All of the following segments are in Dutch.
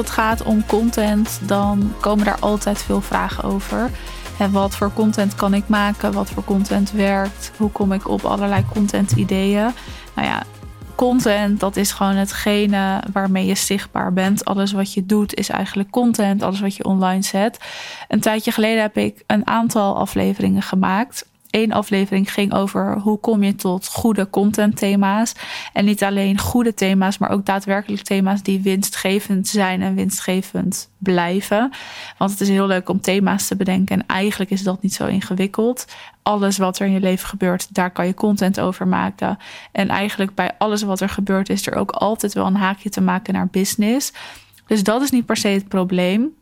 het gaat om content, dan komen daar altijd veel vragen over. En wat voor content kan ik maken? Wat voor content werkt? Hoe kom ik op allerlei content ideeën? Nou ja, content, dat is gewoon hetgene waarmee je zichtbaar bent. Alles wat je doet is eigenlijk content, alles wat je online zet. Een tijdje geleden heb ik een aantal afleveringen gemaakt. Eén aflevering ging over hoe kom je tot goede contentthema's. En niet alleen goede thema's, maar ook daadwerkelijk thema's die winstgevend zijn en winstgevend blijven. Want het is heel leuk om thema's te bedenken en eigenlijk is dat niet zo ingewikkeld. Alles wat er in je leven gebeurt, daar kan je content over maken. En eigenlijk bij alles wat er gebeurt is er ook altijd wel een haakje te maken naar business. Dus dat is niet per se het probleem.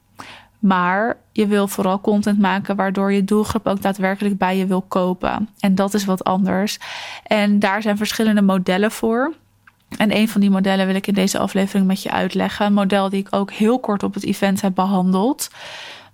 Maar je wil vooral content maken waardoor je doelgroep ook daadwerkelijk bij je wil kopen. En dat is wat anders. En daar zijn verschillende modellen voor. En een van die modellen wil ik in deze aflevering met je uitleggen. Een model die ik ook heel kort op het event heb behandeld.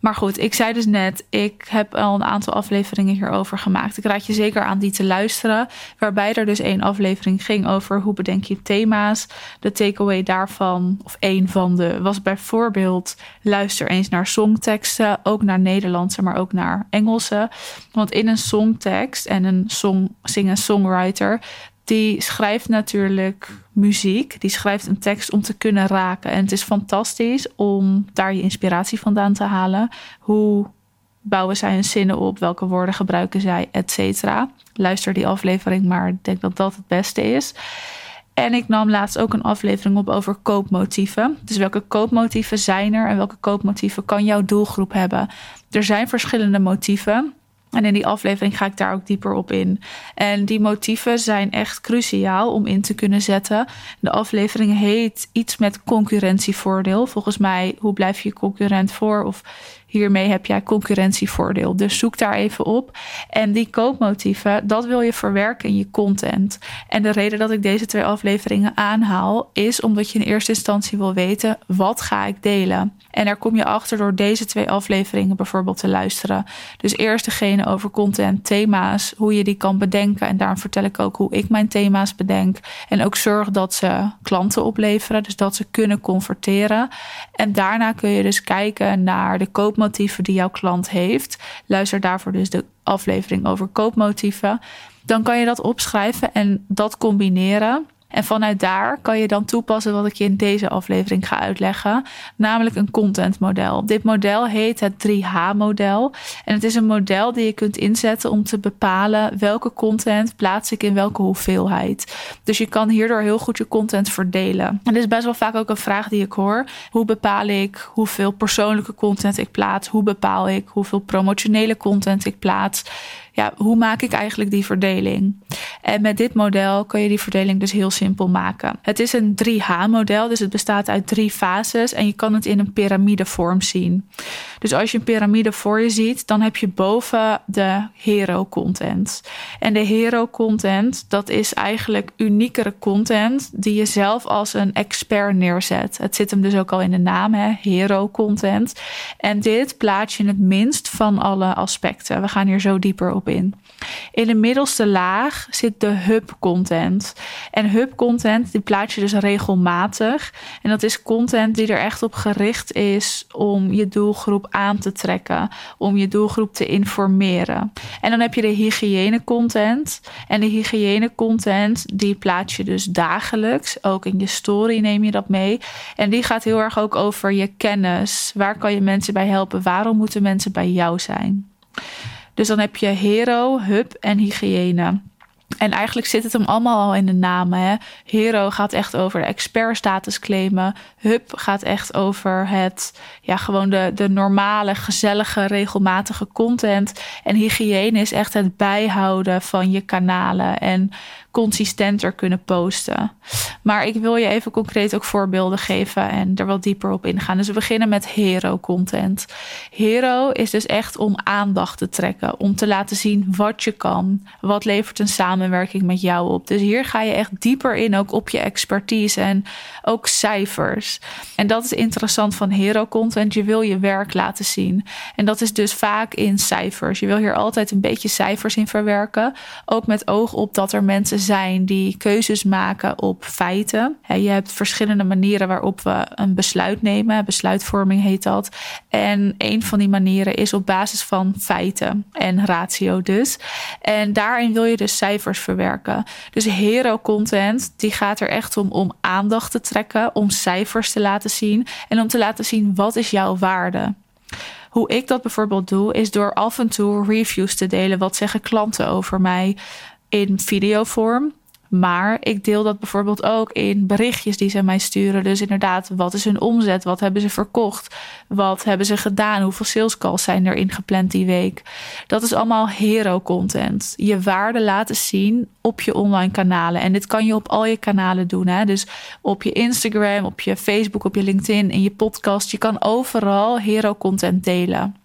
Maar goed, ik zei dus net, ik heb al een aantal afleveringen hierover gemaakt. Ik raad je zeker aan die te luisteren. Waarbij er dus één aflevering ging over hoe bedenk je thema's. De takeaway daarvan, of één van de, was bijvoorbeeld luister eens naar songteksten. Ook naar Nederlandse, maar ook naar Engelse. Want in een songtekst en een song, singer-songwriter die schrijft natuurlijk muziek. Die schrijft een tekst om te kunnen raken. En het is fantastisch om daar je inspiratie vandaan te halen. Hoe bouwen zij hun zinnen op? Welke woorden gebruiken zij? Et cetera. Luister die aflevering, maar ik denk dat dat het beste is. En ik nam laatst ook een aflevering op over koopmotieven. Dus welke koopmotieven zijn er en welke koopmotieven kan jouw doelgroep hebben? Er zijn verschillende motieven. En in die aflevering ga ik daar ook dieper op in. En die motieven zijn echt cruciaal om in te kunnen zetten. De aflevering heet iets met concurrentievoordeel. Volgens mij, hoe blijf je concurrent voor? Of hiermee heb jij concurrentievoordeel. Dus zoek daar even op. En die koopmotieven, dat wil je verwerken in je content. En de reden dat ik deze twee afleveringen aanhaal, is omdat je in eerste instantie wil weten: wat ga ik delen? En daar kom je achter door deze twee afleveringen bijvoorbeeld te luisteren. Dus eerst degene over content, thema's, hoe je die kan bedenken. En daarom vertel ik ook hoe ik mijn thema's bedenk. En ook zorg dat ze klanten opleveren, dus dat ze kunnen converteren. En daarna kun je dus kijken naar de koopmotieven die jouw klant heeft. Luister daarvoor dus de aflevering over koopmotieven. Dan kan je dat opschrijven en dat combineren. En vanuit daar kan je dan toepassen wat ik je in deze aflevering ga uitleggen, namelijk een contentmodel. Dit model heet het 3H-model. En het is een model die je kunt inzetten om te bepalen welke content plaats ik in welke hoeveelheid. Dus je kan hierdoor heel goed je content verdelen. En is best wel vaak ook een vraag die ik hoor. Hoe bepaal ik hoeveel persoonlijke content ik plaats? Hoe bepaal ik hoeveel promotionele content ik plaats? Ja, hoe maak ik eigenlijk die verdeling? En met dit model kun je die verdeling dus heel simpel maken. Het is een 3H-model, dus het bestaat uit drie fases en je kan het in een piramidevorm zien. Dus als je een piramide voor je ziet, dan heb je boven de hero-content. En de hero-content, dat is eigenlijk uniekere content die je zelf als een expert neerzet. Het zit hem dus ook al in de naam, hè? hero-content. En dit plaats je het minst van alle aspecten. We gaan hier zo dieper op in. In de middelste laag zit de hub content. En hub content die plaats je dus regelmatig. En dat is content die er echt op gericht is om je doelgroep aan te trekken, om je doelgroep te informeren. En dan heb je de hygiëne content. En de hygiëne content die plaats je dus dagelijks. Ook in je story neem je dat mee. En die gaat heel erg ook over je kennis. Waar kan je mensen bij helpen? Waarom moeten mensen bij jou zijn? Dus dan heb je hero, hub en hygiëne. En eigenlijk zit het hem allemaal al in de naam. Hè? Hero gaat echt over de expertstatus claimen. Hub gaat echt over het, ja, gewoon de, de normale, gezellige, regelmatige content. En hygiëne is echt het bijhouden van je kanalen. En consistenter kunnen posten. Maar ik wil je even concreet ook voorbeelden geven en er wat dieper op ingaan. Dus we beginnen met hero content. Hero is dus echt om aandacht te trekken, om te laten zien wat je kan. Wat levert een samenwerking met jou op? Dus hier ga je echt dieper in ook op je expertise en ook cijfers. En dat is interessant van hero content. Je wil je werk laten zien. En dat is dus vaak in cijfers. Je wil hier altijd een beetje cijfers in verwerken, ook met oog op dat er mensen zijn die keuzes maken op feiten. Je hebt verschillende manieren waarop we een besluit nemen. Besluitvorming heet dat. En een van die manieren is op basis van feiten en ratio dus. En daarin wil je dus cijfers verwerken. Dus hero content die gaat er echt om om aandacht te trekken, om cijfers te laten zien en om te laten zien wat is jouw waarde. Hoe ik dat bijvoorbeeld doe, is door af en toe reviews te delen. Wat zeggen klanten over mij in videovorm? Maar ik deel dat bijvoorbeeld ook in berichtjes die ze mij sturen. Dus inderdaad, wat is hun omzet? Wat hebben ze verkocht? Wat hebben ze gedaan? Hoeveel sales calls zijn er ingepland die week? Dat is allemaal hero content. Je waarde laten zien op je online kanalen. En dit kan je op al je kanalen doen. Hè? Dus op je Instagram, op je Facebook, op je LinkedIn, in je podcast. Je kan overal hero content delen.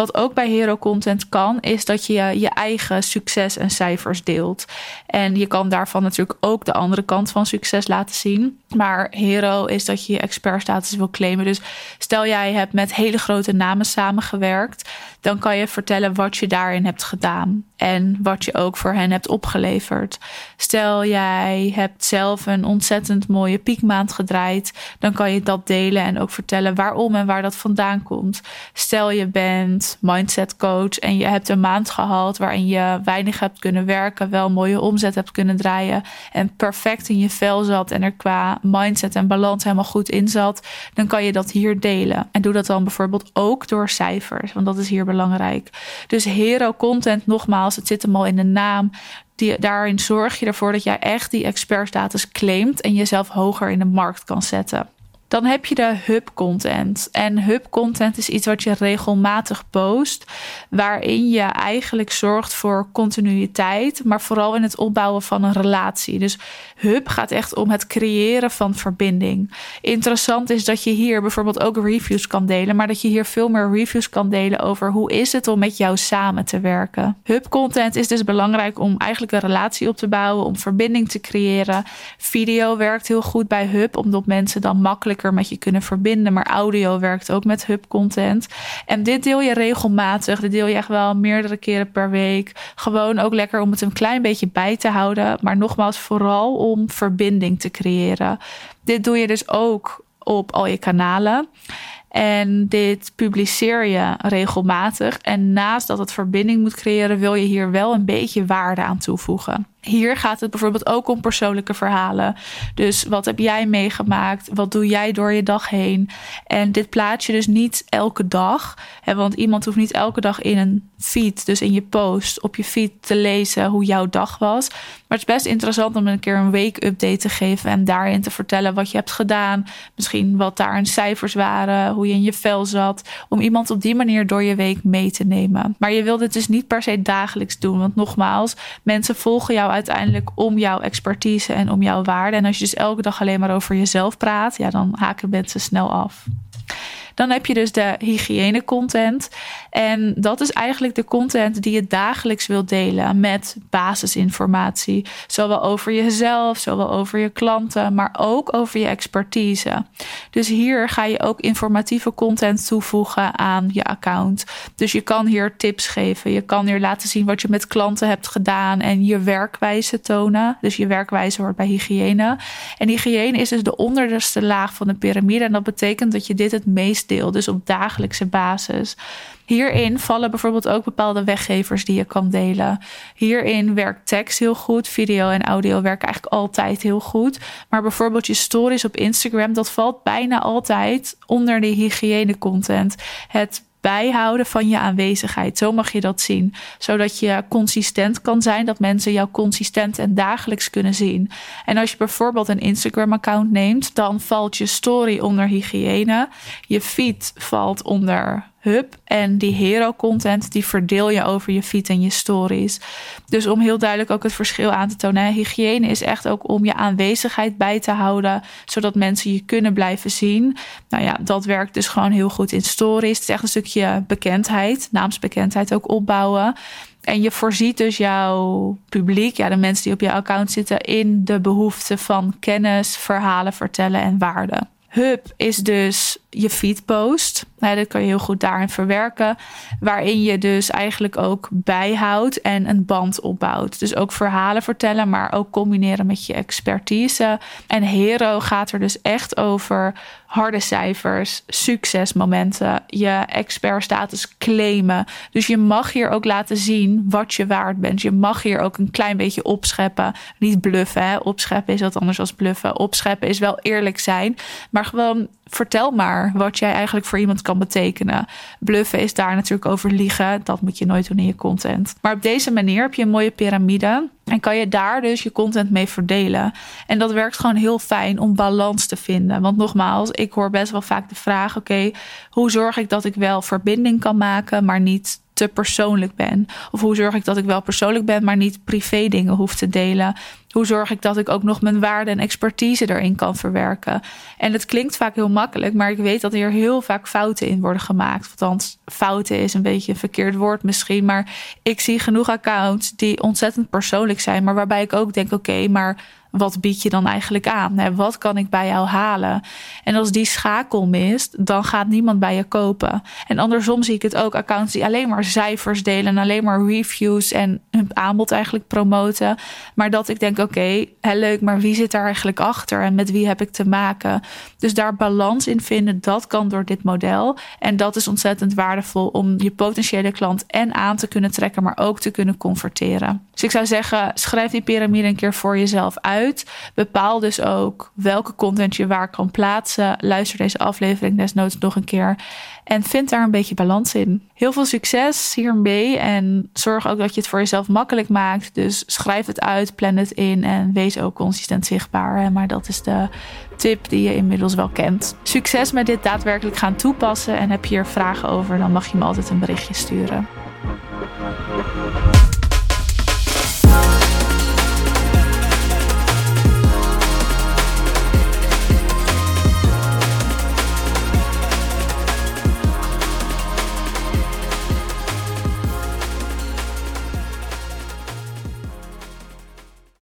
Wat ook bij Hero Content kan, is dat je je eigen succes en cijfers deelt. En je kan daarvan natuurlijk ook de andere kant van succes laten zien. Maar Hero is dat je je expertstatus wil claimen. Dus stel jij hebt met hele grote namen samengewerkt, dan kan je vertellen wat je daarin hebt gedaan en wat je ook voor hen hebt opgeleverd. Stel jij hebt zelf een ontzettend mooie piekmaand gedraaid, dan kan je dat delen en ook vertellen waarom en waar dat vandaan komt. Stel je bent mindset coach en je hebt een maand gehad waarin je weinig hebt kunnen werken, wel mooie omzet hebt kunnen draaien en perfect in je vel zat en er qua mindset en balans helemaal goed in zat, dan kan je dat hier delen. En doe dat dan bijvoorbeeld ook door cijfers, want dat is hier belangrijk. Dus hero content nogmaals, het zit hem al in de naam. Die, daarin zorg je ervoor dat jij echt die expertstatus claimt en jezelf hoger in de markt kan zetten. Dan heb je de hub content. En hub content is iets wat je regelmatig post, waarin je eigenlijk zorgt voor continuïteit, maar vooral in het opbouwen van een relatie. Dus hub gaat echt om het creëren van verbinding. Interessant is dat je hier bijvoorbeeld ook reviews kan delen, maar dat je hier veel meer reviews kan delen over hoe is het om met jou samen te werken. Hub content is dus belangrijk om eigenlijk een relatie op te bouwen, om verbinding te creëren. Video werkt heel goed bij hub, omdat mensen dan makkelijk met je kunnen verbinden. Maar audio werkt ook met hub content. En dit deel je regelmatig. Dit deel je echt wel meerdere keren per week. Gewoon ook lekker om het een klein beetje bij te houden. Maar nogmaals, vooral om verbinding te creëren. Dit doe je dus ook op al je kanalen. En dit publiceer je regelmatig. En naast dat het verbinding moet creëren, wil je hier wel een beetje waarde aan toevoegen. Hier gaat het bijvoorbeeld ook om persoonlijke verhalen. Dus wat heb jij meegemaakt? Wat doe jij door je dag heen? En dit plaats je dus niet elke dag. Hè, want iemand hoeft niet elke dag in een feed, dus in je post, op je feed te lezen hoe jouw dag was. Maar het is best interessant om een keer een week-update te geven en daarin te vertellen wat je hebt gedaan. Misschien wat daar in cijfers waren, hoe je in je vel zat. Om iemand op die manier door je week mee te nemen. Maar je wilt het dus niet per se dagelijks doen. Want nogmaals, mensen volgen jou uiteindelijk om jouw expertise en om jouw waarde. En als je dus elke dag alleen maar over jezelf praat, ja, dan haken mensen snel af. Dan heb je dus de hygiëne content. En dat is eigenlijk de content die je dagelijks wilt delen met basisinformatie. Zowel over jezelf, zowel over je klanten, maar ook over je expertise. Dus hier ga je ook informatieve content toevoegen aan je account. Dus je kan hier tips geven. Je kan hier laten zien wat je met klanten hebt gedaan en je werkwijze tonen. Dus je werkwijze hoort bij hygiëne. En hygiëne is dus de onderste laag van de piramide. En dat betekent dat je dit het meest deel, dus op dagelijkse basis. Hierin vallen bijvoorbeeld ook bepaalde weggevers die je kan delen. Hierin werkt tekst heel goed, video en audio werken eigenlijk altijd heel goed. Maar bijvoorbeeld je stories op Instagram, dat valt bijna altijd onder de hygiëne content. Het bijhouden van je aanwezigheid. Zo mag je dat zien. Zodat je consistent kan zijn, dat mensen jou consistent en dagelijks kunnen zien. En als je bijvoorbeeld een Instagram-account neemt, dan valt je story onder hygiëne. Je feed valt onder hub. En die hero content, die verdeel je over je feed en je stories. Dus om heel duidelijk ook het verschil aan te tonen. Hygiëne is echt ook om je aanwezigheid bij te houden. Zodat mensen je kunnen blijven zien. Nou ja, dat werkt dus gewoon heel goed in stories. Het is echt een stukje bekendheid, naamsbekendheid ook opbouwen. En je voorziet dus jouw publiek, ja, de mensen die op jouw account zitten, in de behoefte van kennis, verhalen vertellen en waarde. Hub is dus je feedpost. Nou, dat kan je heel goed daarin verwerken. Waarin je dus eigenlijk ook bijhoudt en een band opbouwt. Dus ook verhalen vertellen, maar ook combineren met je expertise. En Hero gaat er dus echt over harde cijfers, succesmomenten, je expertstatus claimen. Dus je mag hier ook laten zien wat je waard bent. Je mag hier ook een klein beetje opscheppen. Niet bluffen, hè? opscheppen is wat anders dan bluffen. Opscheppen is wel eerlijk zijn, maar gewoon vertel maar wat jij eigenlijk voor iemand kan betekenen. Bluffen is daar natuurlijk over liegen. Dat moet je nooit doen in je content. Maar op deze manier heb je een mooie piramide. En kan je daar dus je content mee verdelen. En dat werkt gewoon heel fijn om balans te vinden. Want nogmaals, ik hoor best wel vaak de vraag: oké, hoe zorg ik dat ik wel verbinding kan maken, maar niet persoonlijk ben? Of hoe zorg ik dat ik wel persoonlijk ben, maar niet privé dingen hoef te delen? Hoe zorg ik dat ik ook nog mijn waarde en expertise erin kan verwerken? En het klinkt vaak heel makkelijk, maar ik weet dat hier heel vaak fouten in worden gemaakt. Althans, fouten is een beetje een verkeerd woord misschien. Maar ik zie genoeg accounts die ontzettend persoonlijk zijn, maar waarbij ik ook denk: oké, maar wat bied je dan eigenlijk aan? Wat kan ik bij jou halen? En als die schakel mist, dan gaat niemand bij je kopen. En andersom zie ik het ook accounts die alleen maar cijfers delen en alleen maar reviews en hun aanbod eigenlijk promoten. Maar dat ik denk, oké, okay, leuk, maar wie zit daar eigenlijk achter en met wie heb ik te maken? Dus daar balans in vinden, dat kan door dit model. En dat is ontzettend om je potentiële klant en aan te kunnen trekken, maar ook te kunnen converteren. Dus ik zou zeggen, schrijf die piramide een keer voor jezelf uit Bepaal dus ook welke content je waar kan plaatsen. Luister deze aflevering desnoods nog een keer. En vind daar een beetje balans in. Heel veel succes hiermee. En zorg ook dat je het voor jezelf makkelijk maakt. Dus schrijf het uit, plan het in. En wees ook consistent zichtbaar. Maar dat is de tip die je inmiddels wel kent. Succes met dit daadwerkelijk gaan toepassen. En heb je hier vragen over, dan mag je me altijd een berichtje sturen.